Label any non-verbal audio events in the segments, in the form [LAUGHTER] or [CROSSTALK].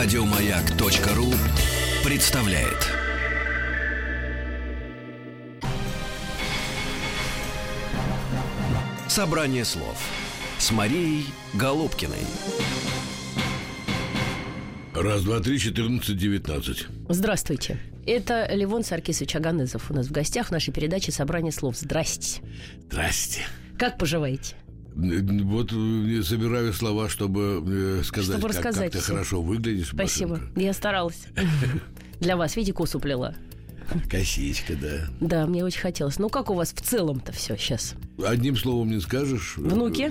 Радиомаяк.ру представляет. Собрание слов с Марией Голубкиной. Раз, два, три, четырнадцать, девятнадцать. Здравствуйте. Это Левон Саркисович Аганезов у нас в гостях в нашей передаче «Собрание слов». Здрасте. Здрасте. Как поживаете? Вот э, собираю слова, чтобы э, сказать, Чтобы как, как ты хорошо выглядишь. Спасибо. Машенька. Я старалась. [LAUGHS] Для вас, видите, косу плела. Косичка, да. Да, мне очень хотелось. Ну, как у вас в целом-то все сейчас? Одним словом не скажешь. Внуки?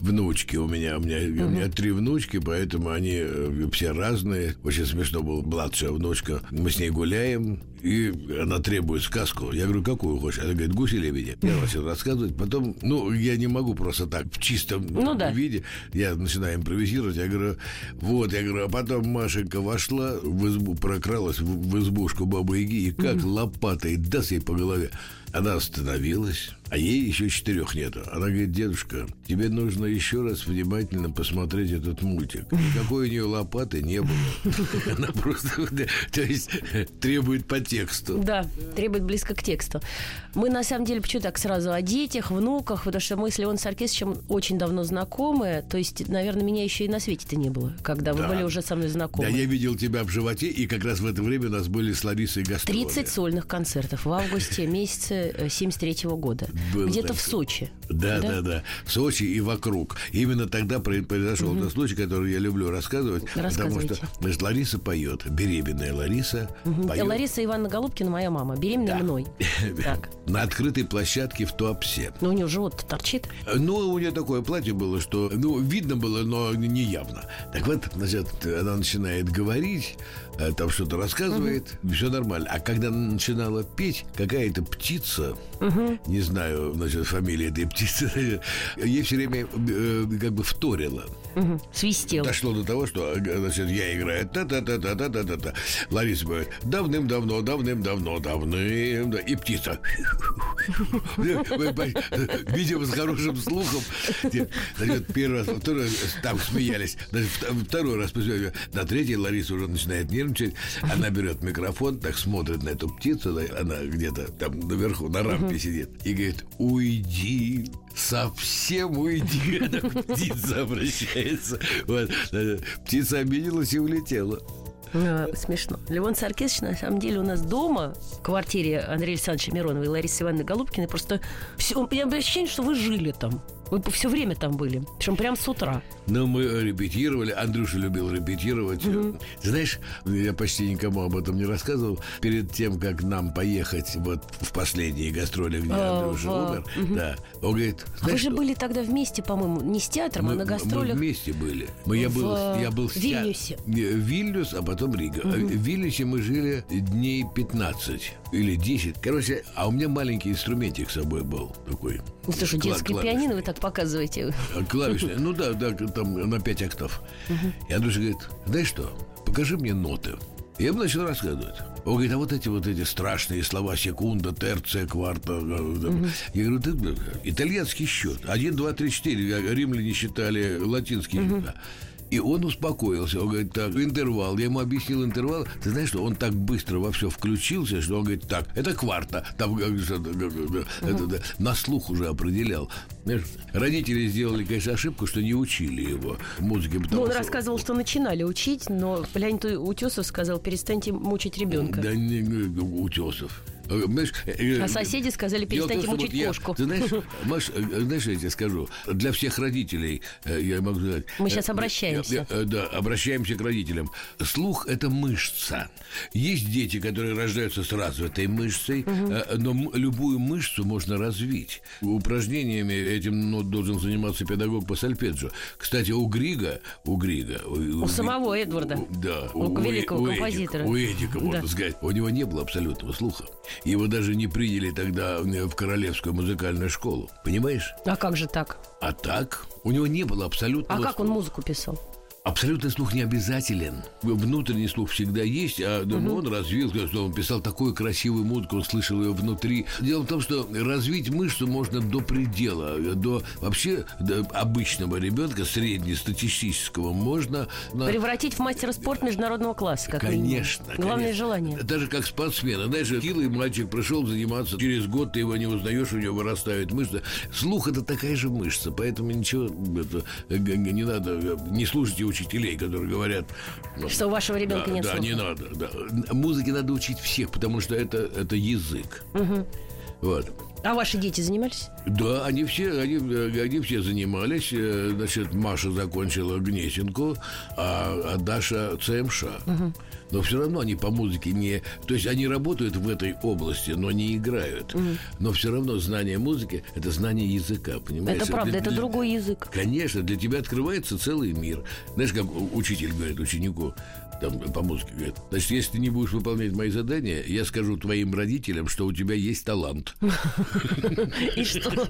Внучки у меня. У меня, у меня три внучки, поэтому они э, все разные. Очень смешно была младшая внучка. Мы с ней гуляем, и она требует сказку. Я говорю, какую хочешь? Она говорит, гуси-лебеди. Я [LAUGHS] начал рассказывать. Потом, ну, я не могу просто так в чистом Ну да. виде. Я начинаю импровизировать. Я говорю, вот, я говорю, а потом Машенька вошла в избу, прокралась в, в избушку Бабы Яги и как лопатой даст ей по голове. Она остановилась, а ей еще четырех нету. Она говорит, дедушка, тебе нужно еще раз внимательно посмотреть этот мультик. Никакой у нее лопаты не было. [LAUGHS] Она просто, то есть, требует по тексту. Да, требует близко к тексту. Мы, на самом деле, почему так сразу о детях, внуках, потому что мы с Леоном Саркисовичем очень давно знакомы. То есть, наверное, меня еще и на свете-то не было, когда вы Да. были уже со мной Да, знакомы. я видел тебя в животе, и как раз в это время у нас были с Ларисой гастроли. 30 сольных концертов в августе месяце 73 года. Где-то в. Сочи. Да, да, да, В Сочи и вокруг. Именно тогда про- произошел тот случай, который я люблю рассказывать. Потому что значит, Лариса поет. Беременная Лариса поет Лариса Ивановна Голубкина, моя мама, беременная мной. [LAUGHS] Так. на открытой площадке в Туапсе. Ну, у нее живот торчит. Ну, у нее такое платье было, что, ну, видно было, но не явно. Так вот, значит, она начинает говорить, э, там что-то рассказывает, все нормально. А когда она начинала петь, какая-то птица, не знаю, значит, фамилия этой птицы, [LAUGHS] ей все время э, как бы вторила. Мгм. Свистел. Дошло до того, что э, значит, я играю та-та-та-та-та-та-та. Лариса говорит, давным-давно, давным-давно, давным, и птица. [LAUGHS] Видимо, с хорошим слухом. Значит, первый раз, второй раз там смеялись. Значит, вт- второй раз. На третий Лариса уже начинает нервничать. Она берет микрофон, так смотрит на эту птицу. Она где-то там наверху, на рампе сидит. И говорит, уйди, совсем уйди. [LAUGHS] Она к птице обращается. Вот. Птица обиделась и улетела. А, Смешно. Левон Саркисович, на самом деле, у нас дома, в квартире Андрея Александровича Миронова и Ларисы Ивановны Голубкиной, просто все, у меня ощущение, что вы жили там. Вы все время там были. Причем прям с утра. Но мы репетировали, Андрюша любил репетировать. Ты Знаешь, я почти никому об этом не рассказывал. Перед тем, как нам поехать вот в последние гастроли, где А, Андрюша в- умер, да, он говорит, А вы же были тогда вместе, по-моему, не с театром, мы, а на мы гастролях. вместе были. Мы, я, в, был, я был теа- Вильнюсе. Вильнюс, а потом Рига. А В Вильнюсе мы жили дней 15 или 10. Короче, а у меня маленький инструментик с собой был такой. Ну, слушай, Кла- детское клавишный. пианино вы так показываете. А, Клавишная. Ну да, да, там на 5 октав. И Андрюша говорит, знаешь что, покажи мне ноты. Я ему начал рассказывать. Он говорит, а вот эти вот эти страшные слова секунда, терция, кварта. э, э, Я говорю, ты итальянский счет. Один, два, три, четыре. А Римляне считали латинские счета. И он успокоился. Он говорит, так, интервал. Я ему объяснил интервал. Ты знаешь, что он так быстро во все включился, что он говорит, так, это кварта. Там э, э, э, э, это, да, на слух уже определял. Знаешь, родители сделали, конечно, ошибку, что не учили его музыке. Ну, он что- рассказывал, что начинали учить, но Леонид Утесов сказал, перестаньте мучить ребенка. Да не, утесов. Э, знаешь, э, А соседи сказали, в том, перестаньте что вот мучить я- кошку. Ты знаешь, Маш, э, знаешь, я тебе скажу, для всех родителей, я могу сказать... Мы э, обращаемся. я- я- Да, обращаемся к родителям. Слух – это мышца. Есть дети, которые рождаются с развитой мышцей, э, но любую мышцу можно развить. Упражнениями этим ну, должен заниматься педагог по сольфеджио. Кстати, у Грига, у Грига... У, У самого Эдварда. у- Да. У великого Эдика- композитора. у Эдика, можно Да. сказать. У него не было абсолютного слуха. Его даже не приняли тогда э, в Королевскую музыкальную школу. Понимаешь? А как же так? А так, у него не было А абсолютного как он слуха. музыку писал? Абсолютный слух не обязателен. Внутренний слух всегда есть, а угу. он развил, что он писал такую красивую музыку, он слышал ее внутри. Дело в том, что развить мышцу можно до предела, до вообще до обычного ребенка, среднестатистического, можно... На... Превратить в мастера спорта международного класса, как Конечно. Минимум. Главное конечно. желание. Даже как спортсмена. Знаешь, хилый мальчик пришел заниматься, через год ты его не узнаешь, у него вырастают мышцы. Слух это такая же мышца, поэтому ничего это, не надо, не слушайте учителей, которые говорят... Ну, что у вашего ребенка да, нет Да, слуха. не надо. Да. Музыке надо учить всех, потому что это, это язык. Угу. Вот. А ваши дети занимались? Да, они все, они, они все занимались. Э, значит, Маша закончила Гнесинку, а, а Даша ЦМШ. Угу. Но все равно они по музыке не... То есть они работают в этой области, но не играют. Угу. Но все равно знание музыки – это знание языка, понимаешь? Это правда, для, это для, другой язык. Конечно, для тебя открывается целый мир. Знаешь, как учитель говорит ученику, там, по музыке говорит, значит, если ты не будешь выполнять мои задания, я скажу твоим родителям, что у тебя есть талант. [LAUGHS] И что?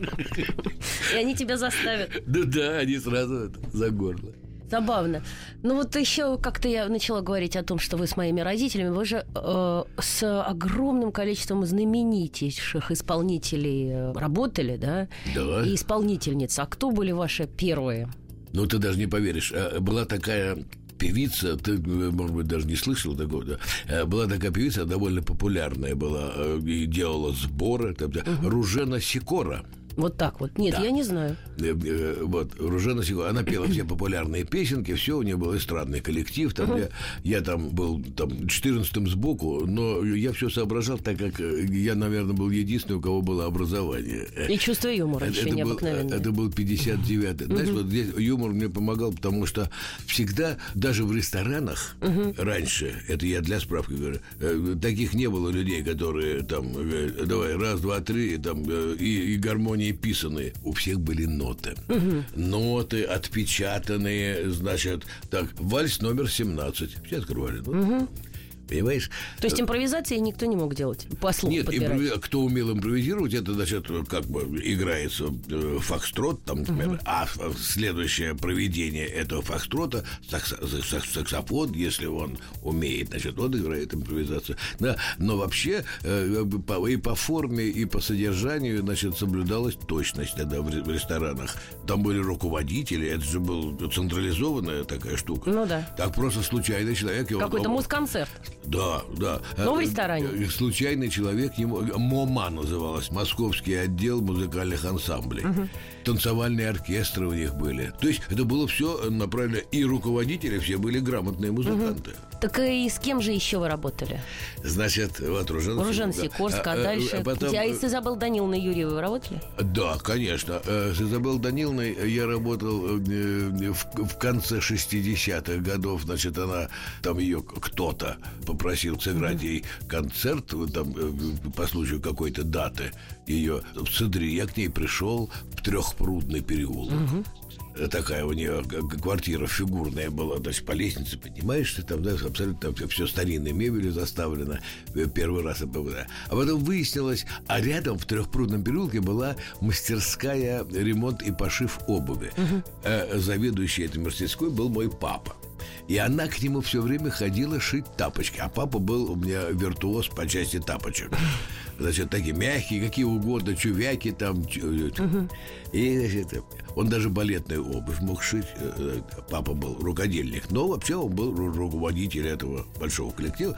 И они тебя заставят. Да, [LAUGHS] да, они сразу за горло. Забавно. Ну вот еще как-то я начала говорить о том, что вы с моими родителями, вы же э, с огромным количеством знаменитейших исполнителей э, работали, да? Да. И исполнительниц. А кто были ваши первые? Ну, ты даже не поверишь. Была такая певица, ты, может быть, даже не слышал такого, да? Была такая певица, довольно популярная была, и делала сборы, угу. Ружена Сикора. Вот так вот. Нет, Да. я не знаю. Э, э, Вот, Ружена Сикора, она пела все популярные песенки, все, у нее был эстрадный коллектив, там я, я там был там 14-м сбоку, но я все соображал, так как э, я, наверное, был единственный, у кого было образование. И чувство юмора Это, еще это был, это был 59-й. Знаешь, вот здесь юмор мне помогал, потому что всегда, даже в ресторанах раньше, это я для справки говорю, таких не было людей, которые там, давай, раз, два, три, там, и, и гармонии писанные. У всех были ноты. Ноты отпечатанные, значит, так, вальс номер 17. Все открывали. Ну, Понимаешь? То есть импровизации никто не мог делать? По слуху Нет, подбирать? импрови- кто умел импровизировать, это, значит, как бы играется э, фокстрот, там, например, а в- следующее проведение этого фокстрота сакс- сакс- саксофон, если он умеет, значит, он играет импровизацию. Да, но вообще э, по- и по форме, и по содержанию, значит, соблюдалась точность тогда в ре- в ресторанах. Там были руководители, это же была централизованная такая штука. Ну да. Так просто случайный человек... Какой-то он- мусконцерт. Да, да. Но в Э, ресторане. э, Случайный человек, ему МОМА называлось, Московский отдел музыкальных ансамблей. Танцевальные оркестры у них были. То есть это было все направлено, и руководители все были грамотные музыканты. Так и с кем же еще вы работали? Значит, вот Ружена Сикорска. Сикорска, а А, э, дальше? а потом- А с Изабеллой Даниловной Юрьевой вы работали? Да, конечно. Э, С Изабеллой Даниловной я работал э, в, в конце 60-х годов. Значит, она, там ее кто-то попросил сыграть ей концерт там, э, по случаю какой-то даты ее в Цедре. Я к ней пришел в Трехпрудный переулок. Такая у нее квартира фигурная была, значит, по лестнице поднимаешься, там, да, абсолютно там все старинной мебелью заставлено. Э, Первый раз это было. А потом выяснилось, а рядом в Трехпрудном переулке была мастерская ремонт и пошив обуви. Э, Заведующий этой мастерской был мой папа. И она к нему все время ходила шить тапочки. А папа был у меня виртуоз по части тапочек. Значит, такие мягкие, какие угодно, чувяки там. чу- И, значит, он даже балетную обувь мог шить. Э, э, Папа был рукодельник. Но вообще он был ру- руководитель этого большого коллектива.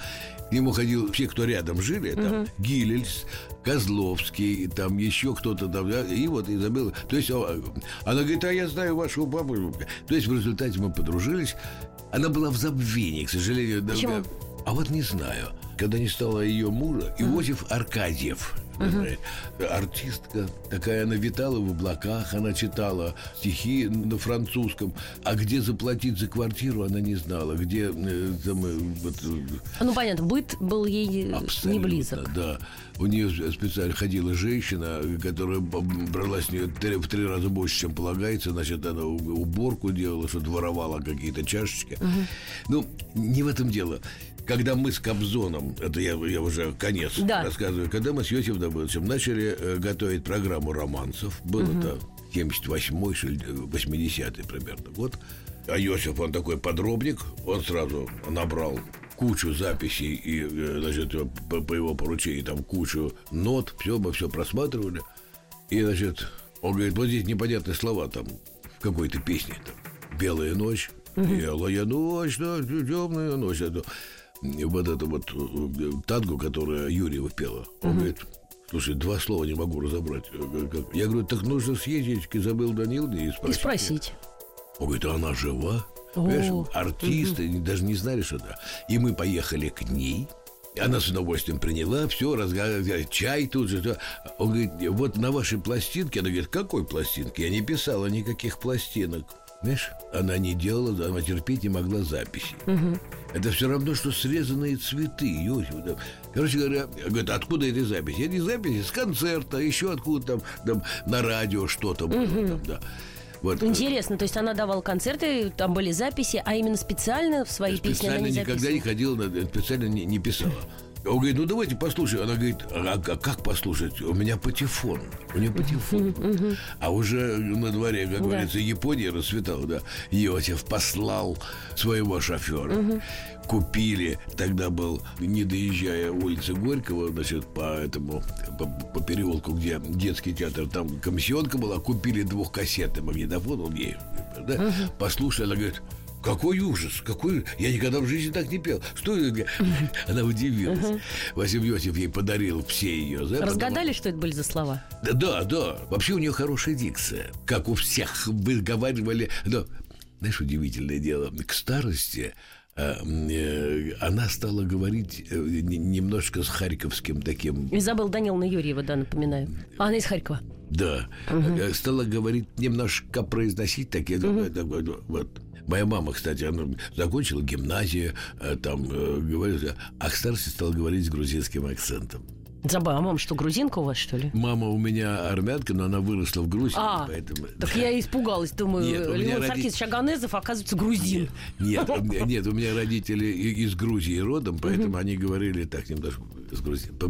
К нему ходил все, кто рядом жили. Там Гилельс, Козловский, там еще кто-то там. да, И вот Изабелла. То есть а, она говорит, а я знаю вашего папу. То есть в результате мы подружились. Она была в забвении, к сожалению. Почему? А вот не знаю. Когда не стало ее мужа, Иосиф Аркадьев, знаете, артистка, такая она витала в облаках, она читала стихи на французском, а где заплатить за квартиру, она не знала, где э, там, э, вот, э, Ну, понятно, быт был ей не близок. Да. У нее специально ходила женщина, которая брала с нее в три раза больше, чем полагается. Значит, она уборку делала, что-то воровала какие-то чашечки. Ну, не в этом дело. Когда мы с Кобзоном, это я, я уже конец Да. рассказываю, когда мы с Йосифом Давыдовичем начали э, готовить программу романсов, было-то 78-й, что ли, 80-й примерно год. А Йосиф, он такой подробник, он сразу набрал кучу записей и, э, значит, по, по его поручению там кучу нот, все, мы все просматривали. И, значит, он говорит, вот здесь непонятные слова там в какой-то песне там. «Белая ночь», «Белая ночь», да, «Темная ночь». Вот это вот э, тангу, которая Юрьева пела. Он говорит, Слушай, два слова не могу разобрать. Я говорю, так нужно съездить к Изабелле Даниловне и спросить. И спросить. Он говорит, а она жива? Понимаешь, артисты угу. даже не знали, что это. И мы поехали к ней. Она с удовольствием приняла, все, разговаривали, чай тут же. Он говорит, вот на вашей пластинке, она говорит, какой пластинке? Я не писала никаких пластинок. Знаешь, она не делала, она терпеть не могла записи. Угу. Это все равно, что срезанные цветы. Там. Короче говоря, говорит, откуда эти записи? Эти записи с концерта, еще откуда там, там на радио что-то было. Угу. Там, да. Вот. Интересно, то есть она давала концерты, там были записи, а именно специально в свои специально песни она не никогда не ходила, специально не, не писала. Он говорит, ну давайте послушаем. Она говорит, а, а как послушать? У меня патефон. У нее патефон. [LAUGHS] А уже на дворе, как говорится, Япония расцветала, да. Иосиф послал своего шофера. Купили, тогда был, не доезжая улицы Горького, значит, по этому, по, по переулку, где детский театр, там комиссионка была, купили двухкассетный магнитофон, он ей, да, послушали, она говорит, какой ужас, какой... Я никогда в жизни так не пел. Что это? [LAUGHS] Она удивилась. Угу. Василий Йосиф ей подарил все ее. Да, Разгадали, потом... что это были за слова? Да, да, да. Вообще у нее хорошая дикция. Как у всех [LAUGHS] выговаривали. Но, знаешь, удивительное дело. К старости э, э, она стала говорить э, немножко с харьковским таким... Изабелла Даниловна Юрьева, да, напоминаю. А она из Харькова. Да. Угу. Стала говорить, немножко произносить такие... Угу. Вот. Моя мама, кстати, она закончила гимназию, э, там, э, говорит, а к старости стала говорить с грузинским акцентом. Забава, а мама что, грузинка у вас, что ли? Мама у меня армянка, но она выросла в Грузии, а, поэтому... так я испугалась, думаю, нет, Леон роди... Саркис Шаганезов, оказывается, грузин. Нет, нет, нет, у меня родители из Грузии родом, поэтому они говорили так немножко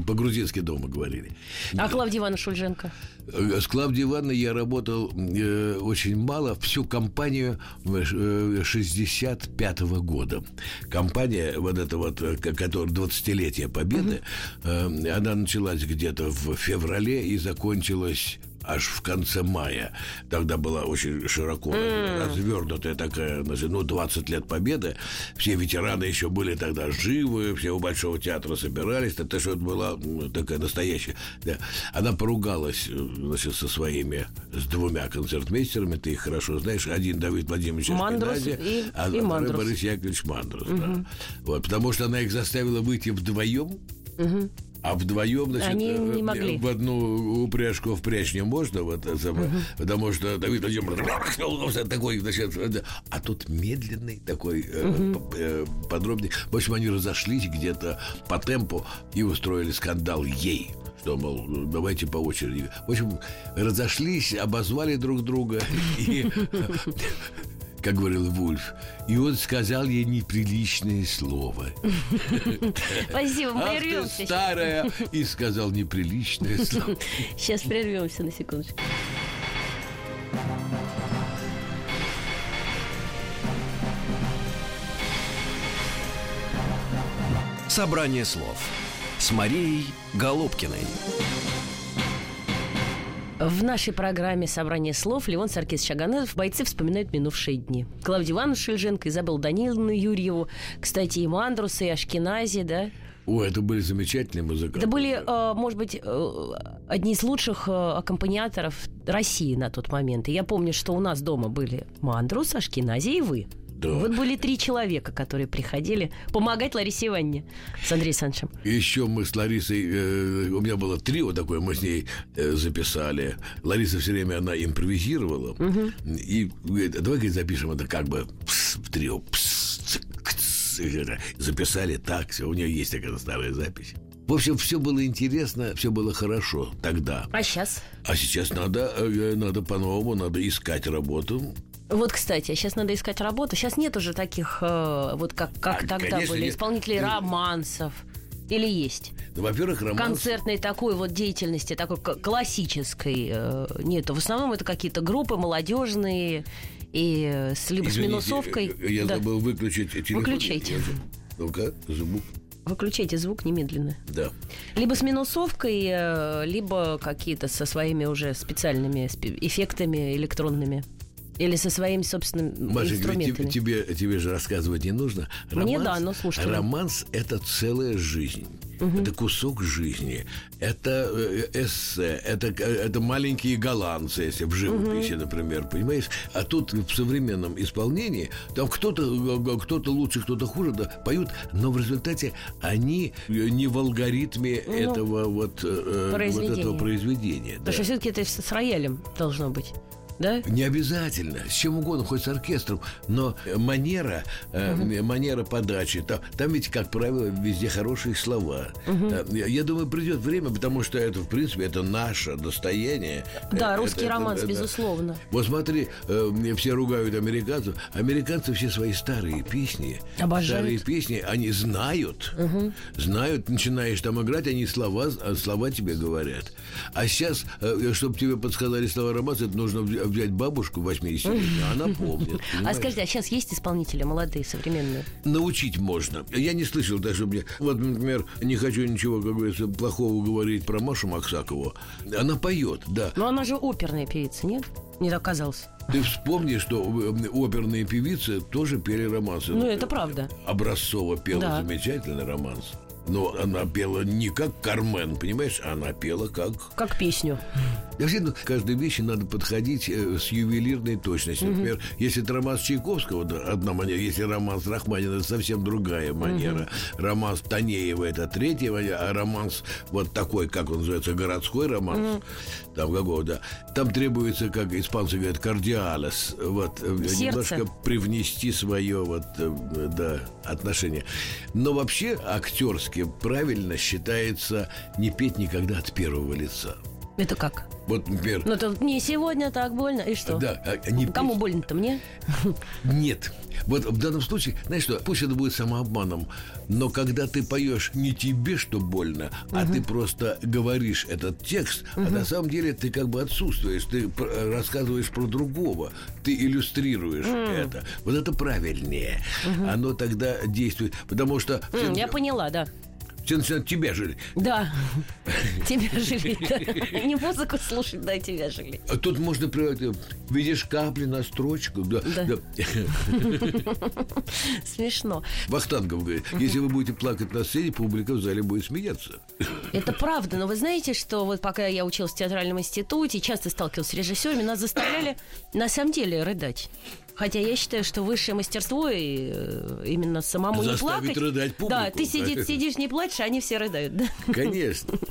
по-грузински дома говорили. А Клавдия Ивановна Шульженко? С Клавдией Ивановной я работал э, очень мало, всю компанию э, 65 -го года. Компания, вот эта вот, э, которая 20-летие Победы, э, она началась где-то в феврале и закончилась аж в конце мая. Тогда была очень широко mm. развернутая такая, значит, ну, 20 лет победы. Все ветераны еще были тогда живы, все у Большого театра собирались. Это что это была такая настоящая. Да. Она поругалась, значит, со своими, с двумя концертмейстерами, ты их хорошо знаешь. Один Давид Владимирович Мандрус и, а и Мандрус. Борис Яковлевич Мандрус. Mm-hmm. Да. Вот, потому что она их заставила выйти вдвоем. Mm-hmm а вдвоем, значит, Они не могли. в одну упряжку впрячь не можно, вот, угу. потому что Давид Владимирович такой, значит, а тут медленный такой угу. подробный. В общем, они разошлись где-то по темпу и устроили скандал ей что, мол, давайте по очереди. В общем, разошлись, обозвали друг друга и как говорил Вульф. И он сказал ей неприличное слово. Спасибо, прервемся. старая и сказал неприличное слово. Сейчас прервемся на секундочку. Собрание слов с Марией Голубкиной. В нашей программе «Собрание слов» Леон Саркис Шаганезов бойцы вспоминают минувшие дни. Клавдию Ивановну Шельженко, Изабеллу Даниловну Юрьеву, кстати, и Мандруса, и Ашкенази, да? О, это были замечательные музыканты. Это были, э, может быть, э, одни из лучших э, аккомпаниаторов России на тот момент. И я помню, что у нас дома были Мандрус, Ашкенази и вы. Да. Вот были три человека, которые приходили помогать Ларисе Ивановне с Андреем Санчем. Еще мы с Ларисой, э, у меня было трио такое, мы с ней э, записали. Лариса все время, она импровизировала. Угу. И говорит, давай говорит, запишем это как бы пс, в трио. Пс, цик, цик, записали так, все, у нее есть такая старая запись. В общем, все было интересно, все было хорошо тогда. А сейчас? А сейчас надо, э, надо по-новому, надо искать работу. Вот, кстати, сейчас надо искать работу. Сейчас нет уже таких, э, вот как, как а, тогда были, исполнителей романсов. Или есть? Ну, во-первых, романс... Концертной такой вот деятельности, такой классической э, нету. В основном это какие-то группы молодежные и с, либо с Извините, минусовкой. э, Я Да. забыл выключить телефон. Выключайте. Я- Ну-ка, звук. Выключайте звук немедленно. Да. Либо с минусовкой, э, либо какие-то со своими уже специальными спе- эффектами электронными. Или со своими собственными Машенька, инструментами. тебе, тебе, тебе же рассказывать не нужно. Мне да, но слушателям. Романс – это целая жизнь. Это кусок жизни. Это э, эссе. Это, э, это маленькие голландцы, если в живописи, например, понимаешь? А тут в современном исполнении там кто-то э, кто-то лучше, кто-то хуже да, поют, но в результате они не в алгоритме этого вот, э, вот этого Ну, произведения. произведения. Потому да. что все-таки это с роялем должно быть. Да? Не обязательно, с чем угодно, хоть с оркестром, но э, манера, э, манера подачи, там, там ведь, как правило, везде хорошие слова. Э, Я думаю, придет время, потому что это, в принципе, это наше достояние. Да, Э, русский это- романс, это- безусловно. Вот смотри, э, мне все ругают американцев. Американцы все свои старые песни, Обожают. старые песни, они знают, знают. Начинаешь там играть, они слова, слова тебе говорят. А сейчас, чтобы тебе подсказали слова романса, это нужно взять бабушку 80 [LAUGHS] она помнит. А понимаешь? скажите, а сейчас есть исполнители молодые, современные? Научить можно. Я не слышал даже мне. Вот, например, не хочу ничего, как говорится, плохого говорить про Машу Максакову. Она поет, да. Но она же оперная певица, нет? Не так казалось. Ты вспомни, что э, оперные певицы тоже пели романсы. Ну, это правда. Образцова пела Да. замечательный романс. Но она пела не как Кармен, понимаешь? Она пела как... Как песню. Ну, к каждой вещи надо подходить э, с ювелирной точностью. Например, если это романс Чайковского, одна манера. Если романс Рахманина, это совсем другая манера. Романс Танеева, это третья манера. А романс вот такой, как он называется, городской романс, там какого, да, там требуется, как испанцы говорят, кардиалес. Вот, э, Сердце. немножко привнести свое вот, э, да, отношение. Но вообще актерски правильно считается не петь никогда от первого лица. Это как? Вот, например, Ну, это не сегодня так больно. И что? да, а не Кому больно-то? Мне? Нет. Вот в данном случае, знаешь что, пусть это будет самообманом, но когда ты поешь не тебе, что больно, а ты просто говоришь этот текст, а на самом деле ты как бы отсутствуешь, ты рассказываешь про другого, ты иллюстрируешь это. Вот это правильнее. Оно тогда действует, потому что М, Я поняла, да. Все начинают тебя жалеть. Да. [LAUGHS] Тебя жалеть. Не музыку слушать, да, тебя жалеть. А тут можно превратить, видишь капли на строчку. Да. [LAUGHS] Смешно. Вахтангов говорит, если вы будете плакать на сцене, публика в зале будет смеяться. Это правда, но вы знаете, что вот пока я училась в театральном институте, часто сталкивалась с режиссерами, нас заставляли на самом деле рыдать. Хотя я считаю, что высшее мастерство и э, именно самому не Заставить плакать. рыдать публику. Да, ты сидишь, сидишь, не плачешь, а они все рыдают. Да? Конечно. [LAUGHS]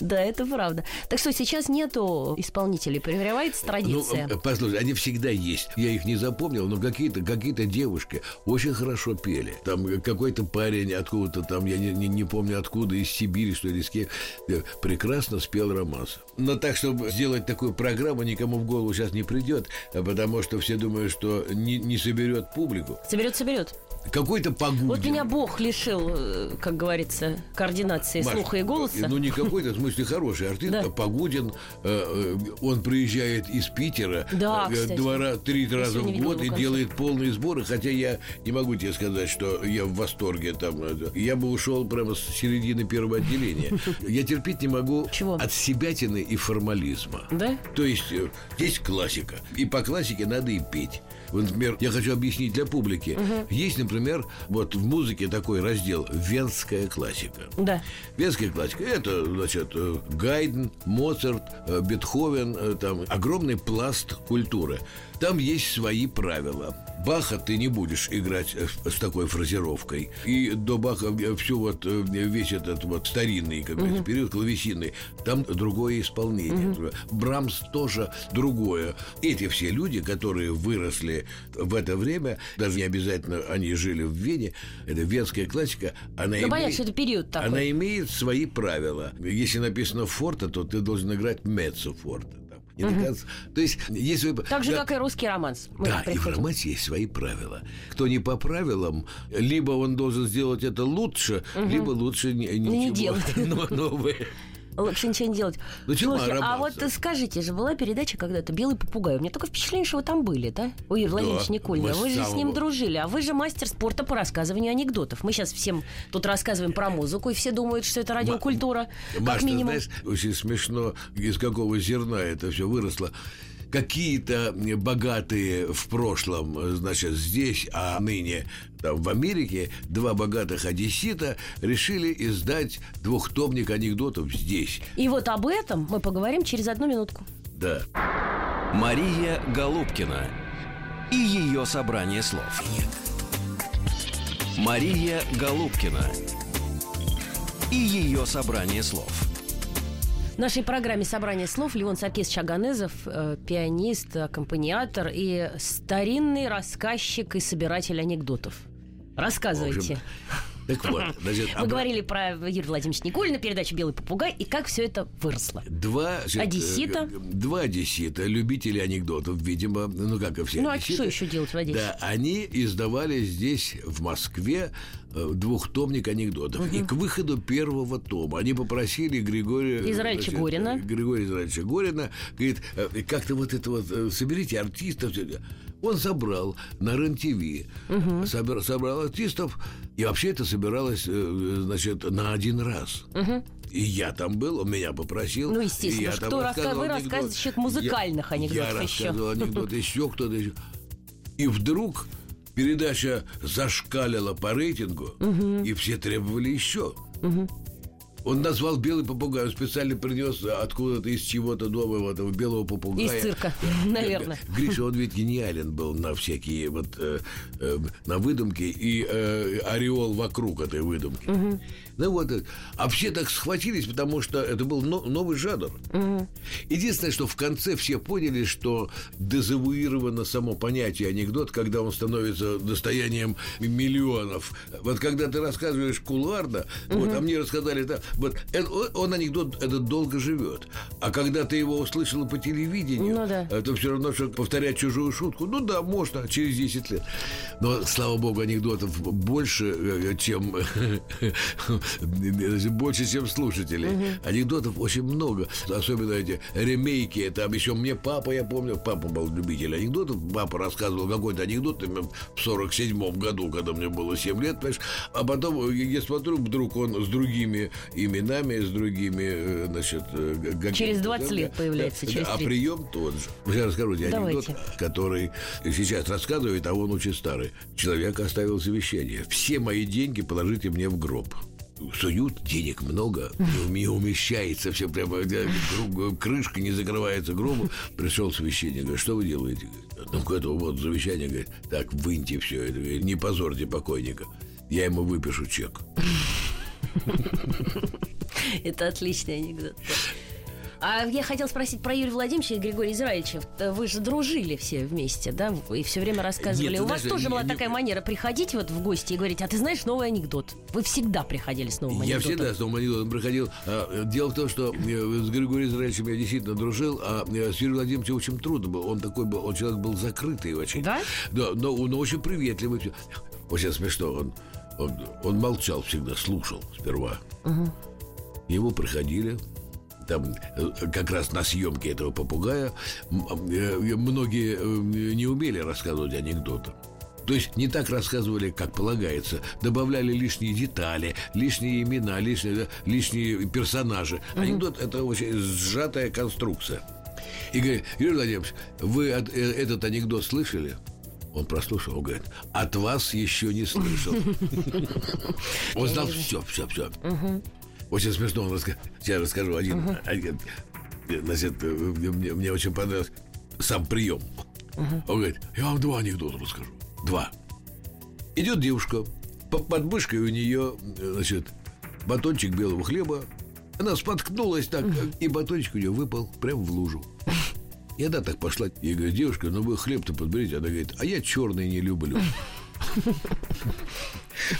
Да, это правда. Так что сейчас нету исполнителей, прерывается традиция. Ну, послушай, они всегда есть. Я их не запомнил, но какие-то какие девушки очень хорошо пели. Там какой-то парень откуда-то там, я не, не, не помню откуда, из Сибири, что ли, с кем, э, прекрасно спел романс. Но так, чтобы сделать такую программу, никому в голову сейчас не придет, а потому что все думают, что не, не соберет публику. Соберет, соберет. Какой-то Погудин. Вот меня Бог лишил, э, как говорится, координации Маш, слуха и голоса. Ну, не какой-то, в смысле, хороший артист. Да. а Погудин, э, э, он приезжает из Питера Да, э, кстати. два, ра- три раза в год и делает полные сборы, хотя я не могу тебе сказать, что я в восторге там. Я бы ушел прямо с середины первого отделения. [LAUGHS] Я терпеть не могу Чего? от себятины и формализма. Да? То есть здесь классика. И по классике надо и петь. Вот, например, я хочу объяснить для публики. Есть, например, вот в музыке такой раздел «Венская классика». Да. Венская классика – это, значит, э, Гайден, Моцарт, э, Бетховен, э, там огромный пласт культуры. Там есть свои правила. Баха ты не будешь играть э, с такой фразировкой. И до Баха э, всю вот э, весь этот вот старинный, как говорится, период клавесинный, там другое исполнение. Брамс тоже другое. Эти все люди, которые выросли в это время, даже не обязательно они жили в Вене, это венская классика, она Ну, имеет... понятно, что это период такой. Она имеет свои правила. Если написано форте, то ты должен играть меццо форте. Там. Не до конца. То есть, если вы... Так же, да, как и русский романс. Мы да, и в романсе есть свои правила. Кто не по правилам, либо он должен сделать это лучше, либо лучше не, ничего делать. [LAUGHS] но- новое. Лучше ничего не делать. Чего Слушайте, а вот скажите же, была передача когда-то «Белый попугай». У меня такое впечатление, что вы там были, да? У Юрия Владимировича Никулина. мы Вы же с ним дружили, а вы же мастер спорта по рассказыванию анекдотов. Мы сейчас всем тут рассказываем про музыку, и все думают, что это радиокультура. Как Маш, минимум. знаешь, очень смешно, из какого зерна это все выросло. Какие-то богатые в прошлом, значит, здесь, а ныне в Америке, два богатых одессита решили издать двухтомник анекдотов здесь. И вот об этом мы поговорим через одну минутку. Да. Мария Голубкина и ее собрание слов. Мария Голубкина и ее собрание слов. В нашей программе «Собрание слов» Леон Саркисович Аганезов, э, пианист, аккомпаниатор и старинный рассказчик и собиратель анекдотов. Рассказывайте. Так вот, значит, Мы обра- говорили про Юрия Владимировича Никулина, передачу «Белый попугай» и как все это выросло. Два значит, Одессита. э, Два одессита, любители анекдотов, видимо, ну как и все Ну, а одесситы. что еще делать в Одессе? Да, они издавали здесь, в Москве, э, двухтомник анекдотов. И к выходу первого тома они попросили Григория... Израильевича значит, Горина. Григория Израильевича Горина, говорит, э, как-то вот это вот, э, соберите артистов. Всё это». Он собрал на РЕН-ТВ, собер- собрал артистов, и вообще это собиралось, э, значит, на один раз. И я там был, он меня попросил. Ну, и естественно, я раска- рассказывал вы анекдот. рассказчик музыкальных Я- анекдотов Я еще. рассказывал анекдот, [LAUGHS] еще кто-то еще. И вдруг передача зашкалила по рейтингу, и все требовали еще. Он назвал белый попугай, он специально принес откуда-то из чего-то дома этого белого попугая. Из цирка, [LAUGHS] наверное. [LAUGHS] Гриша, он ведь гениален был на всякие вот э, э, на выдумки и э, ореол вокруг этой выдумки. Ну вот, э, а все так схватились, потому что это был но- новый жанр. Единственное, что в конце все поняли, что дезавуировано само понятие анекдот, когда он становится достоянием миллионов. Вот когда ты рассказываешь кулуарно, вот, а мне рассказали, да, вот это- он, анекдот этот долго живет. А когда ты его услышала по телевидению, Ну да. это все равно, что повторять чужую шутку. Ну да, можно, через 10 лет. Но, слава богу, анекдотов больше, э, чем [LAUGHS] больше, чем слушателей. Анекдотов очень много. Особенно эти ремейки. Там еще мне папа, я помню, папа был любитель анекдотов. Папа рассказывал какой-то анекдот в 47 году, когда мне было 7 лет, понимаешь. А потом я я смотрю, вдруг он с другими именами, с другими, э, значит... э, Через да, 20 да, лет появляется, да, через А 30. прием тот же. Я расскажу тебе анекдот, Давайте. который сейчас рассказывает, а он очень старый. Человек оставил завещание. Все мои деньги положите мне в гроб. Суют, денег много, [LAUGHS] не умещается, все прямо, крышка не закрывается гробу. Пришел священник, говорит, что вы делаете? Говорит, ну, это вот завещание, говорит, так, выньте все это, говорит, не позорьте покойника. Я ему выпишу чек. [LAUGHS] Это отличный анекдот. А я хотела спросить про Юрия Владимировича и Григория Израильевича. Вы же дружили все вместе, да? И все время рассказывали. Нет, У вас тоже не- была не- такая манера приходить вот в гости и говорить, а ты знаешь новый анекдот? Вы всегда приходили с новым Я анекдотом. всегда с новым анекдотом приходил. А, Дело в том, что э, с Григорием Израильевичем я действительно дружил, а э, с Юрием Владимировичем очень трудно было. Он такой был, он человек был закрытый очень. Да? Да, но он очень приветливый. Очень смешно. Он, он, он молчал всегда, слушал сперва. Его приходили, там э, как раз на съемке этого попугая м, э, многие э, не умели рассказывать анекдоты. То есть не так рассказывали, как полагается. Добавляли лишние детали, лишние имена, лишние, лишние персонажи. Анекдот – это очень сжатая конструкция. И говорит, Юрий Владимирович, вы от- э, этот анекдот слышали? Он прослушал, он говорит, от вас еще не слышал. [LAUGHS] Он знал все, все, все. Очень смешно, он раска- сейчас расскажу один. Значит, мне, очень понравилось сам прием. Он говорит, я вам два анекдота расскажу. Два. Идет девушка, по- под мышкой у нее, значит, батончик белого хлеба. Она споткнулась так, и батончик у нее выпал прямо в лужу. И она так пошла. Я говорю, девушка, ну вы хлеб-то подберите. Она говорит, а я черный не люблю.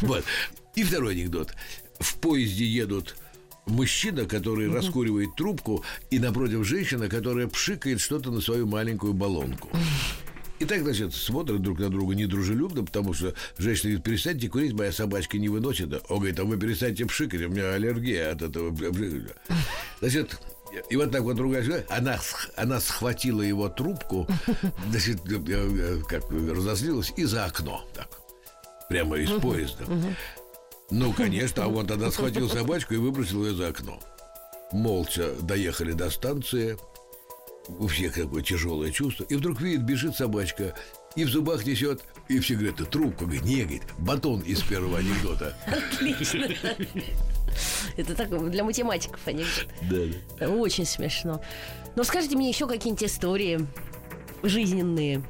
Вот. И второй анекдот. В поезде едут мужчина, который раскуривает трубку, и напротив женщина, которая пшикает что-то на свою маленькую баллонку. И так, значит, смотрят друг на друга недружелюбно, потому что женщина говорит, перестаньте курить, моя собачка не выносит. Он говорит, а вы перестаньте пшикать, у меня аллергия от этого. Значит, и вот так вот другая женщина, она, она схватила его трубку, [LAUGHS] значит, как разозлилась, и за окно. Так, прямо из поезда. Ну, конечно, а он тогда схватил собачку и выбросил ее за окно. Молча доехали до станции. У всех такое тяжелое чувство. И вдруг видит, бежит собачка. И в зубах несет. И все говорят, это трубку. Говорит, не, говорит, батон из первого анекдота. Отлично. Это так для математиков анекдот. Да. Очень смешно. Но скажите мне еще какие-нибудь истории жизненные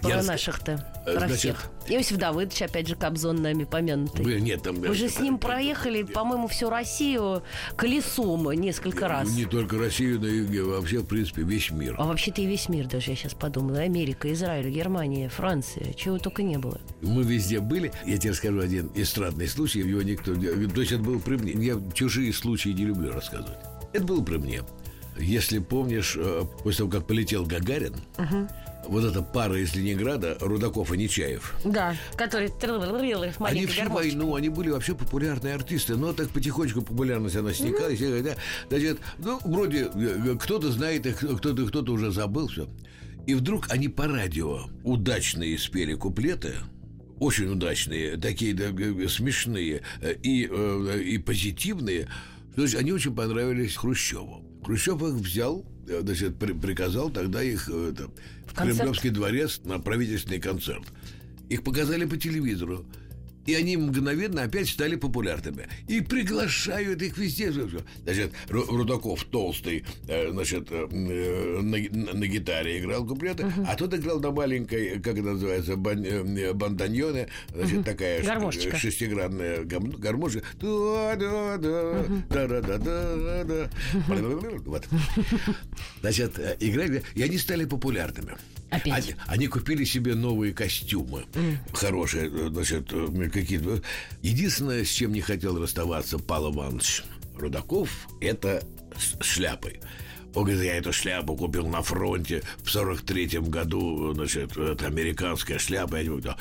про наших-то, Э, про значит, всех. Иосиф Давыдович, опять же, Кобзон нами помянутый. Блин, нет, там... Вы же с ним это- проехали, по-моему, всю Россию колесом несколько раз. Не только Россию, но и вообще, в принципе, весь мир. А вообще-то и весь мир даже, я сейчас подумала. Америка, Израиль, Германия, Франция, чего только не было. Мы везде были. Я тебе расскажу один эстрадный случай. Его никто... То есть это был при мне. Я чужие случаи не люблю рассказывать. Это было при мне. Если помнишь, э, после того, как полетел Гагарин, вот эта пара из Ленинграда, Рудаков и Нечаев, Да, который они всю гармошечка. войну, они были вообще популярные артисты, но так потихонечку популярность она сникала. и все да, значит, ну, вроде кто-то знает их, кто-то кто-то уже забыл все. И вдруг они по радио удачные спели куплеты, очень удачные, такие да, смешные и, и позитивные. То есть они очень понравились Хрущеву. Хрущев их взял, значит, при- приказал тогда их э, это, в Концерт? Кремлевский дворец на правительственный концерт. Их показали по телевизору. И они мгновенно опять стали популярными. И приглашают их везде. Значит, Ру- Рудаков толстый, э, значит, э, э, на, на- на гитаре играл куплеты, а тот играл на маленькой, как это называется, бан, бандоньоне, значит, такая ш- Гармошечка. шестигранная гармошка. Да-да-да-да. [LAUGHS] Вот. Значит, играли, и они стали популярными. Опять. Они, они купили себе новые костюмы. Хорошие, э, значит, э, какие-то. Единственное, с чем не хотел расставаться Павел Иванович Рудаков, это с шляпой. Он говорит, я эту шляпу купил на фронте в 43-м году, значит, это американская шляпа. Я, не могу,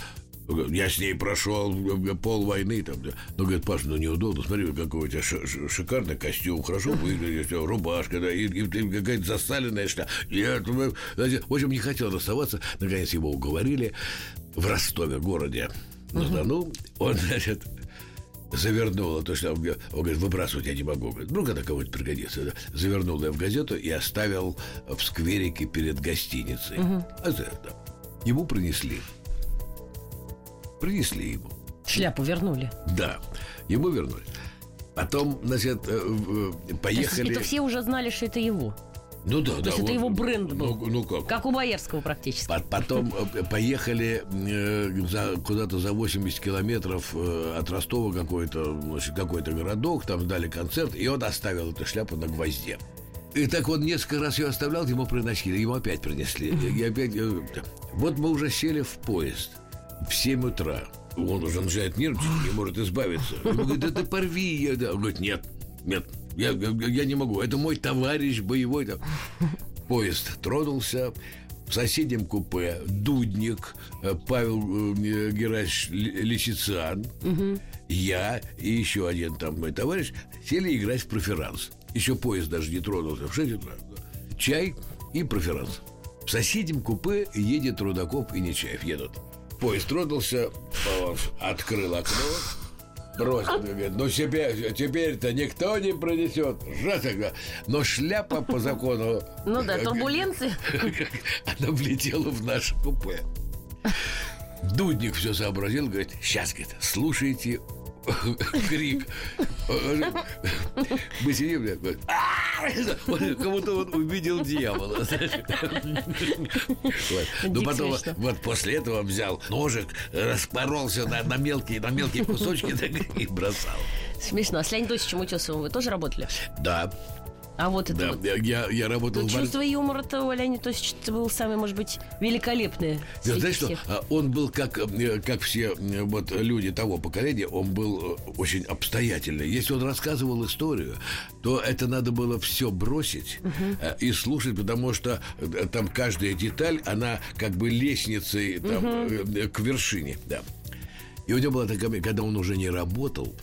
я с ней прошел пол войны. Там, да. Ну, говорит, Паша, ну неудобно. Смотри, какой у тебя ши- ши- шикарный костюм, хорошо выглядит, рубашка, да, и, и- и какая-то засаленная шляпа. Нет, мы- значит, в общем, не хотел расставаться. Наконец его уговорили в Ростове, городе на Дону. Он, значит, завернул эту шляпу. Он говорит, выбрасывать я не могу. Говорит, ну, когда кого-нибудь пригодится. Да. Завернул ее в газету и оставил в скверике перед гостиницей. А за это ему принесли. Принесли ему. Шляпу вернули. Да, ему вернули. Потом, значит, э, э, То есть поехали... это все уже знали, что это его. Ну да, да. есть это его бренд был? Ну, ну как? Как у Боярского практически. По- Потом э, поехали э, за- куда-то за 80 километров э, от Ростова какой-то, значит, какой-то городок, там дали концерт, и он оставил эту шляпу на гвозде. И так он несколько раз ее оставлял, ему приносили, ему опять принесли. И опять... Вот мы уже сели в поезд в 7 утра. Он уже начинает нервничать, не может избавиться. Он говорит, да ты порви ее. да». Он говорит, нет, нет, я, я- я не могу. Это мой товарищ боевой. там». Поезд тронулся. В соседнем купе Дудник, э, Павел э, Герач Лисицан, я и еще один там мой товарищ сели играть в проферанс. Еще поезд даже не тронулся. В 6 утра. Чай и проферанс. В соседнем купе едет Рудаков и Нечаев едут. Поезд тронулся, он открыл окно, бросил, говорит, ну теперь, теперь-то никто не пронесет. Жестко. Но шляпа по закону... Ну да, турбуленции. [LAUGHS] Она влетела в наше купе. Дудник все сообразил, говорит, сейчас, говорит, слушайте крик. Мы сидим, блядь! Он как будто он увидел дьявола. Ну, потом вот после этого взял ножик, распоролся на, на мелкие, на мелкие кусочки [LAUGHS] и бросал. Смешно. А с Леонидом Тосичем Утесовым вы тоже работали? Да. А вот это Да, вот. я- я, работал Ну, в чувство юмора-то у Леонида Тосича был самый, может быть, великолепный. Ты среди знаешь что? всех. а, Он был как, э, как все э, вот люди того поколения, он был э, очень обстоятельный. Если он рассказывал историю, то это надо было все бросить э, и слушать, потому что там каждая деталь, она как бы лестницей там, э, к вершине. Да. И у него была такая, когда он уже не работал,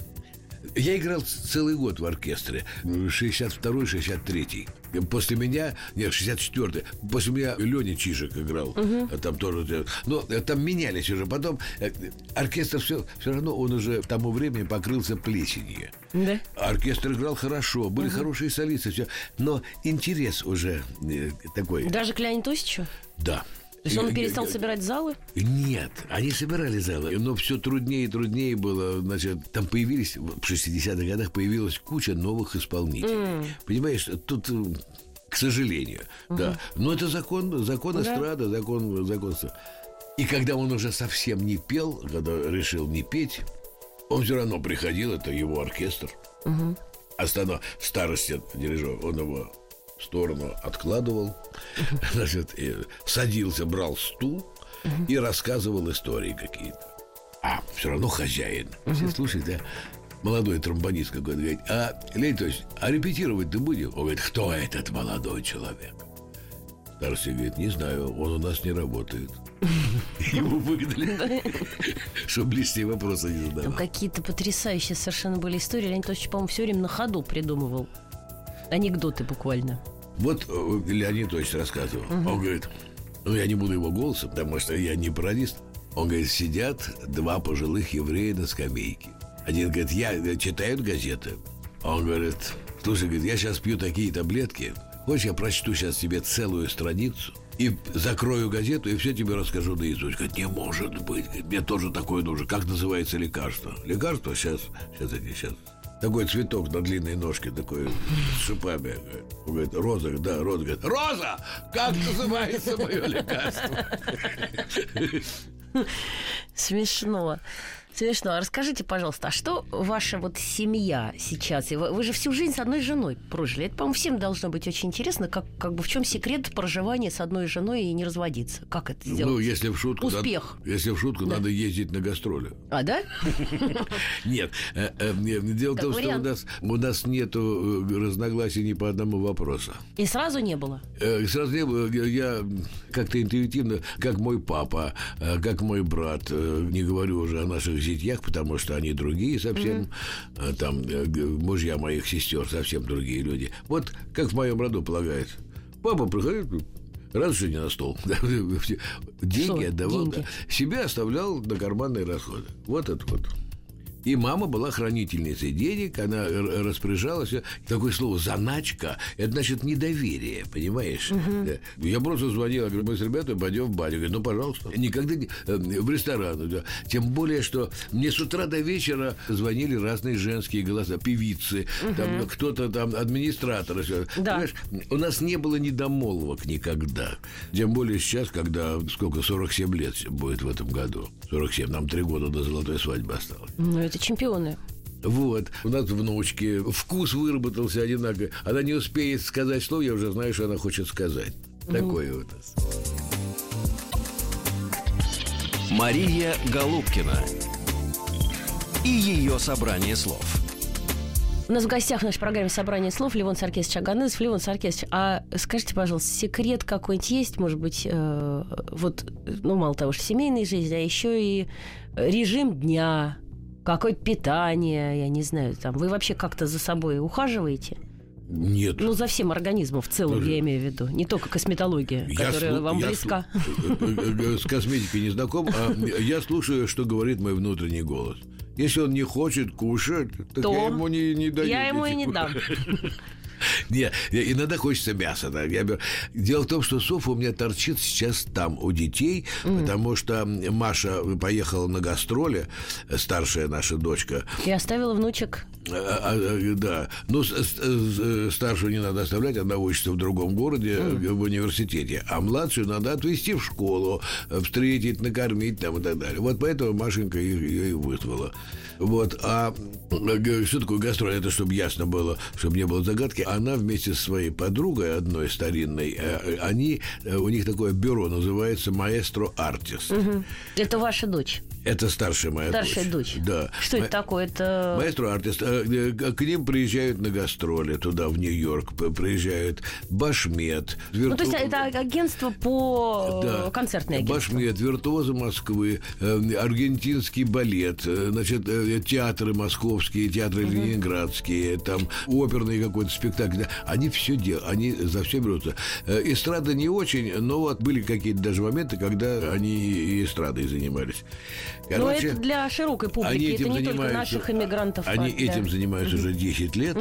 я играл целый год в оркестре. 62-63. После меня... Нет, 64-й. После меня Леня Чижик играл. А Там тоже... Но э, там менялись уже. Потом э, оркестр все, все равно он уже к тому времени покрылся плесенью. Да? Оркестр играл хорошо, были хорошие солисты, все. Но интерес уже э, такой. Даже к Леониду Тосичу? Да. То есть он И- перестал и- собирать залы? нет, они собирали залы, но все труднее и труднее было. Значит, там появились, в 60-х годах появилась куча новых исполнителей. Понимаешь, тут, э, к сожалению, да. Но это закон, закон Да. эстрады, закон, закон... И когда он уже совсем не пел, когда решил не петь, он все равно приходил, это его оркестр. А стану в старости дирижер, он его в сторону откладывал, [LAUGHS] значит, садился, брал стул и рассказывал истории какие-то. А все равно хозяин. Все слушают, да? Молодой тромбонист какой-то говорит, а, Леонид Ильич, а репетировать ты будешь? Он говорит, кто этот молодой человек? Старший говорит, не знаю, он у нас не работает. [LAUGHS] Его выгнали, [LAUGHS] чтобы лишние вопросы не задавал. какие-то потрясающие совершенно были истории. Леонид Тосич, по-моему, все время на ходу придумывал. Анекдоты буквально. Вот э, Леонид Ильич рассказывал. Он говорит, ну я не буду его голосом, потому что я не пародист. Он говорит, сидят два пожилых еврея на скамейке. Один говорит, я э, читают газеты. Он говорит, слушай, говорит, я сейчас пью такие таблетки. Хочешь, я прочту сейчас тебе целую страницу и закрою газету, и все тебе расскажу наизусть. Говорит, не может быть. Говорит, мне тоже такое нужно. Как называется лекарство? Лекарство? Сейчас, сейчас, эти, сейчас. Такой цветок на длинной ножке, такой с шипами. Он говорит, роза, да, роза. Говорит, роза! Как называется мое лекарство? Смешно. Смешно. А расскажите, пожалуйста, а что ваша вот семья сейчас? Вы, вы же всю жизнь с одной женой прожили. Это, по-моему, всем должно быть очень интересно, как, как бы в чем секрет проживания с одной женой и не разводиться. Как это Ну, сделать? если в шутку... надо- Успех. если в шутку, надо ездить на гастроли. А, да? Нет, э, э, нет, дело в том, что у нас, нету э, разногласий ни по одному вопросу. И сразу не было? Сразу не было, я- как-то интуитивно, как мой папа, как мой брат, не говорю уже о наших зятьях, потому что они другие совсем, э, там э, мужья моих сестер совсем другие люди. Вот как в моем роду полагается. Папа приходит, разрешение на стол. [LAUGHS] Деньги Что? отдавал, Деньги? да. Себе оставлял на карманные расходы. Вот это вот. И мама была хранительницей денег, она распоряжалась. Такое слово «заначка» — это значит недоверие, понимаешь? Да. Я просто звонил, говорю, мы с ребятами пойдем в баню. Говорю, ну, пожалуйста. Никогда не... э, В ресторан. да. Тем более, что мне с утра до вечера звонили разные женские голоса, певицы, там кто-то там, администраторы. всё. Да. Понимаешь, у нас не было недомолвок никогда. Тем более сейчас, когда сколько, 47 лет будет в этом году. 47, нам три года до золотой свадьбы осталось. Ну, это чемпионы. Вот. У нас внучки. Вкус выработался одинаковый. Она не успеет сказать слово, я уже знаю, что она хочет сказать. Такое вот. Мария Голубкина и ее собрание слов. У нас в гостях в нашей программе «Собрание слов» Левон Саркисович Аганезов. Левон Саркисович, а скажите, пожалуйста, секрет какой-нибудь есть, может быть, э, вот, ну, мало того, что семейной жизни, а еще и режим дня, какое-то питание, я не знаю, там, вы вообще как-то за собой ухаживаете? Нет. Ну, за всем организмом в целом, Слушай, я имею в виду, не только косметология, Я которая слу- вам я близка. слу- э, э, С косметикой не знаком, а я слушаю, что говорит мой внутренний голос. Если он не хочет кушать, так То я ему не, не даю. Я ему и не дам. [LAUGHS] [LAUGHS] Нет, иногда хочется мяса. Да. Я беру- Дело в том, что Софа у меня торчит сейчас там, у детей, потому что Маша поехала на гастроли, старшая наша дочка. И оставила внучек. А, а, а, да. Ну, старшую не надо оставлять, она учится в другом городе, э, в университете. А младшую надо отвезти в школу, э, встретить, накормить там и так далее. Вот поэтому Машенька ее и вызвала. Вот. А э, что такое гастроль? Это чтобы ясно было, чтобы не было загадки. она вместе со своей подругой, одной старинной, э, они, э, у них такое бюро называется «Маэстро Артист». Это ваша дочь. Это старшая моя Старшая дочь. Да. Что это такое? Это... Маэстро артист. Э, э, К ним приезжают на гастроли туда, в Нью-Йорк. Приезжают Башмет. Ну, то есть вирту- это агентство по Да. концертное агентство. Башмет, виртуозы Москвы, э, аргентинский балет, э, значит, э, театры московские, театры ленинградские, там оперный какой-то спектакль. Они все делают, они за все берутся. Э, Эстрада не очень, но вот были какие-то даже моменты, когда они и эстрадой занимались. Но Короче, это для широкой публики, они это этим не только наших иммигрантов. Они да. этим занимаются уже 10 лет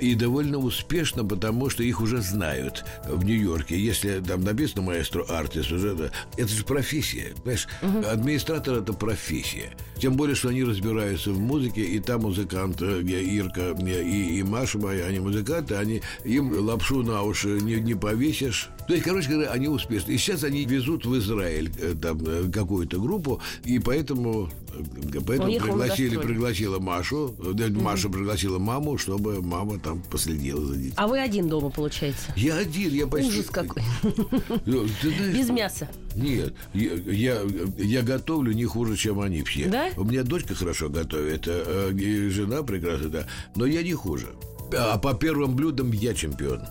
и довольно успешно, потому что их уже знают в Нью-Йорке. Если там написано маэстро артист, уже да, это же профессия. Понимаешь, администратор это профессия. Тем более, что они разбираются в музыке, и там музыкант э, Ирка и, и Маша моя, они музыканты, они им лапшу на уши не, не повесишь. То есть, короче говоря, они успешны. И сейчас они везут в Израиль э, там э, какую-то группу, и поэтому, э, поэтому Уехал пригласили, пригласила Машу, э, Маша пригласила маму, чтобы мама там последила за детьми. А вы один дома, получается? Я один, я почти... Ужас какой. [LAUGHS] Ну, Без мяса. Нет, я, я, я готовлю не хуже, чем они все. Да? У меня дочка хорошо готовит, э, и жена прекрасно, да. Но я не хуже. А по первым блюдам я чемпион.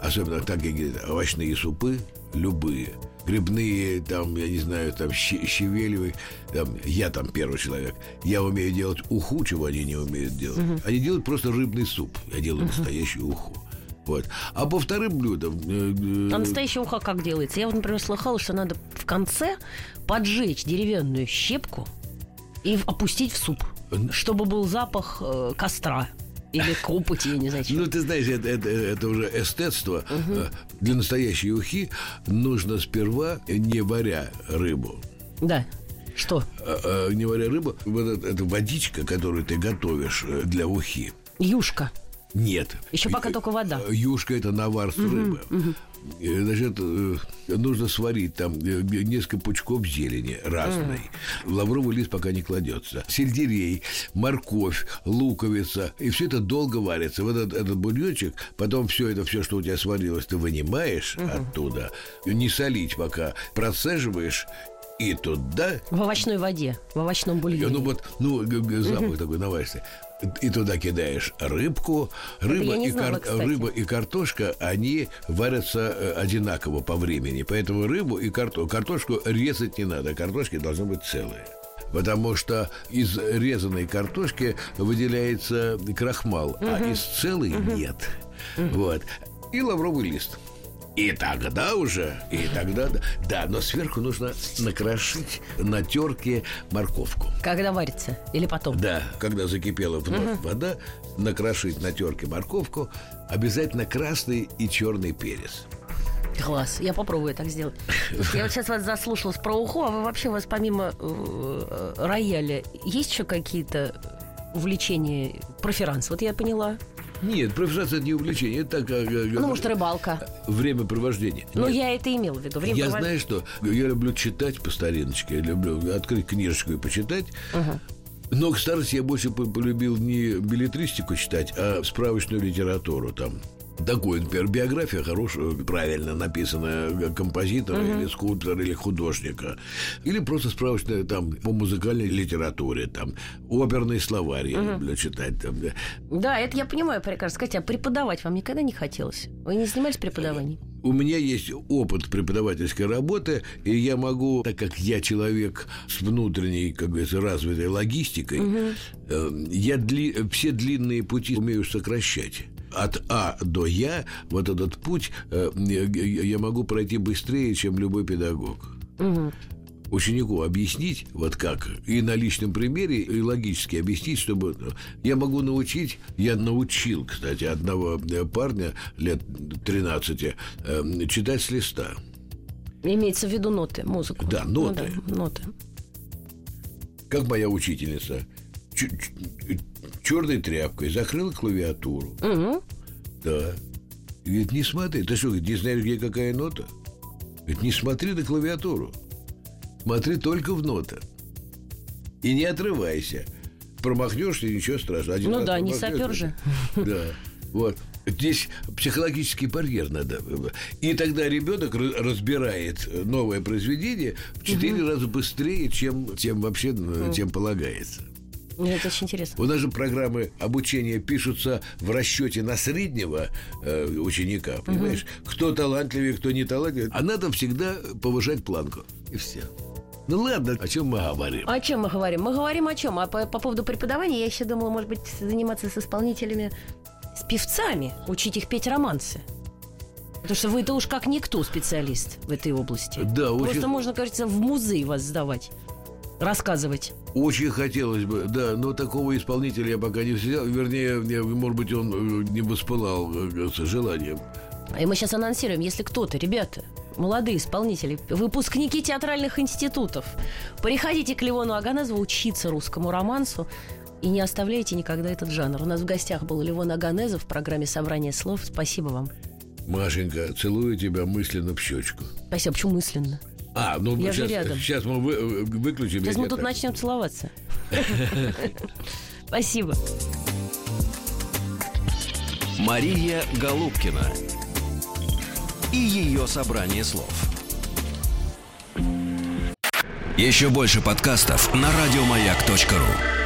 Особенно так, как говорят, овощные супы, любые. Грибные, там, я не знаю, там, щавелевые, там, я там первый человек. Я умею делать уху, чего они не умеют делать. Они делают просто рыбный суп. Я делаю настоящую уху. Вот. А по вторым блюдам... э, э, А настоящая уха как делается? Я вот, например, слыхала, что надо в конце поджечь деревянную щепку и опустить в суп, чтобы был запах э, костра или копоти, я не знаю, чего. Ну, ты знаешь, это, это, это уже эстетство. Э, Для настоящей ухи нужно сперва, не варя рыбу, Да. Что? а, а, не варя рыбу, вот эта, эта водичка, которую ты готовишь э, для ухи, Юшка. нет. Еще пока только вода. Э, Юшка – это навар с рыбы. Э, Значит, э, нужно сварить там э, несколько пучков зелени разной. Лавровый лист пока не кладется. Сельдерей, морковь, луковица. И все это долго варится. Вот этот, этот бульончик, потом все это, все, что у тебя сварилось, ты вынимаешь оттуда. Не солить пока. Процеживаешь и туда В овощной воде, в овощном бульоне. Ну вот, ну, запах такой наваристый. И туда кидаешь рыбку. Рыба, и, знала, кстати. рыба и картошка, они варятся э, одинаково по времени. Поэтому рыбу и карто- картошку резать не надо. Картошки должны быть целые. Потому что из резаной картошки выделяется крахмал, а из целой нет. Вот. И лавровый лист. И тогда уже, и тогда, да, да, но сверху нужно накрошить на терке морковку. Когда варится? Или потом? Да, когда закипела вновь вода, накрошить на терке морковку, обязательно красный и черный перец. Класс, я попробую так сделать. Я вот сейчас вас заслушалась про уху, а вы вообще у вас помимо э, рояля есть еще какие-то увлечения проферанс? Вот я поняла. Нет, профессиональное это не увлечение, это так, э, э, Ну, может, рыбалка. времяпровождение. Ну, Нет. я это имела в виду. Время Я провод- знаю, что я люблю читать по стариночке, я люблю открыть книжечку и почитать. Но к старости я больше по- полюбил не билетристику читать, а справочную литературу там. Такой, например, биография хорошая, правильно написанная композитора или скульптора или художника. Или просто справочная там по музыкальной литературе, там оперный словарь я люблю читать. Там, да. Это я понимаю прекрасно. Скажите, а преподавать вам никогда не хотелось? Вы не занимались преподаванием? У меня есть опыт преподавательской работы, и я могу, так как я человек с внутренней, как говорится, развитой логистикой, э, я дли- все длинные пути умею сокращать. От А до Я вот этот путь э, я, я могу пройти быстрее, чем любой педагог. Ученику объяснить, вот как, и на личном примере, и логически объяснить, чтобы... Я могу научить, я научил, кстати, одного э, парня лет 13 э, читать с листа. Имеется в виду ноты, музыку. Да, Ну ноты. да, ноты. Как моя учительница. Черной тряпкой закрыла клавиатуру. Мгм. Да. И говорит, не смотри. Ты что, говорит, не знаешь, где какая нота? Говорит, не смотри на клавиатуру. Смотри только в ноты. И не отрывайся. Промахнешься, ничего страшного. Один Ну да, не сапер же. Да. Вот. Здесь психологический барьер надо. И тогда ребенок разбирает новое произведение в четыре угу. раза быстрее, чем, чем вообще угу. чем полагается. Это очень интересно. У нас же программы обучения пишутся в расчете на среднего э, ученика, понимаешь? Угу. Кто талантливее, кто не талантливее. А надо всегда повышать планку. И все. Ну ладно, о чем мы говорим? О чем мы говорим? Мы говорим о чем? А по, по поводу преподавания я еще думала, может быть, заниматься с исполнителями, с певцами, учить их петь романсы. Потому что вы-то уж как никто специалист в этой области. Да, Просто очень... можно, кажется, в музей вас сдавать рассказывать. Очень хотелось бы, да, но такого исполнителя я пока не взял. Вернее, может быть, он э, не воспылал э, с желанием. И мы сейчас анонсируем, если кто-то, ребята, молодые исполнители, выпускники театральных институтов, приходите к Леону Аганезову учиться русскому романсу и не оставляйте никогда этот жанр. У нас в гостях был Левон Аганезов в программе «Собрание слов». Спасибо вам. Машенька, целую тебя мысленно в щечку. Спасибо. Почему мысленно? А, ну Я сейчас, же рядом. сейчас мы вы, выключим. Сейчас мы тут так. начнем целоваться. [LAUGHS] Спасибо. Мария Голубкина и ее собрание слов. Еще больше подкастов на радиомаяк.ру